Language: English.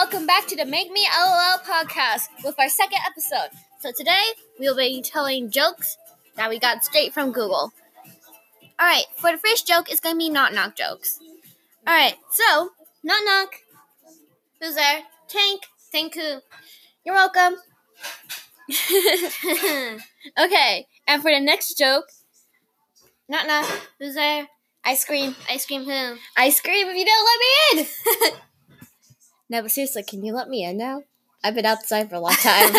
welcome back to the Make Me LOL podcast with our second episode. So today we'll be telling jokes that we got straight from Google. All right, for the first joke, it's gonna be knock knock jokes. All right, so knock knock. Who's there? Tank. Tank who? You're welcome. okay, and for the next joke, knock knock. Who's there? Ice cream. Ice cream who? Ice cream if you don't let me in. no, but seriously, can you let me in now? I've been outside for a long time.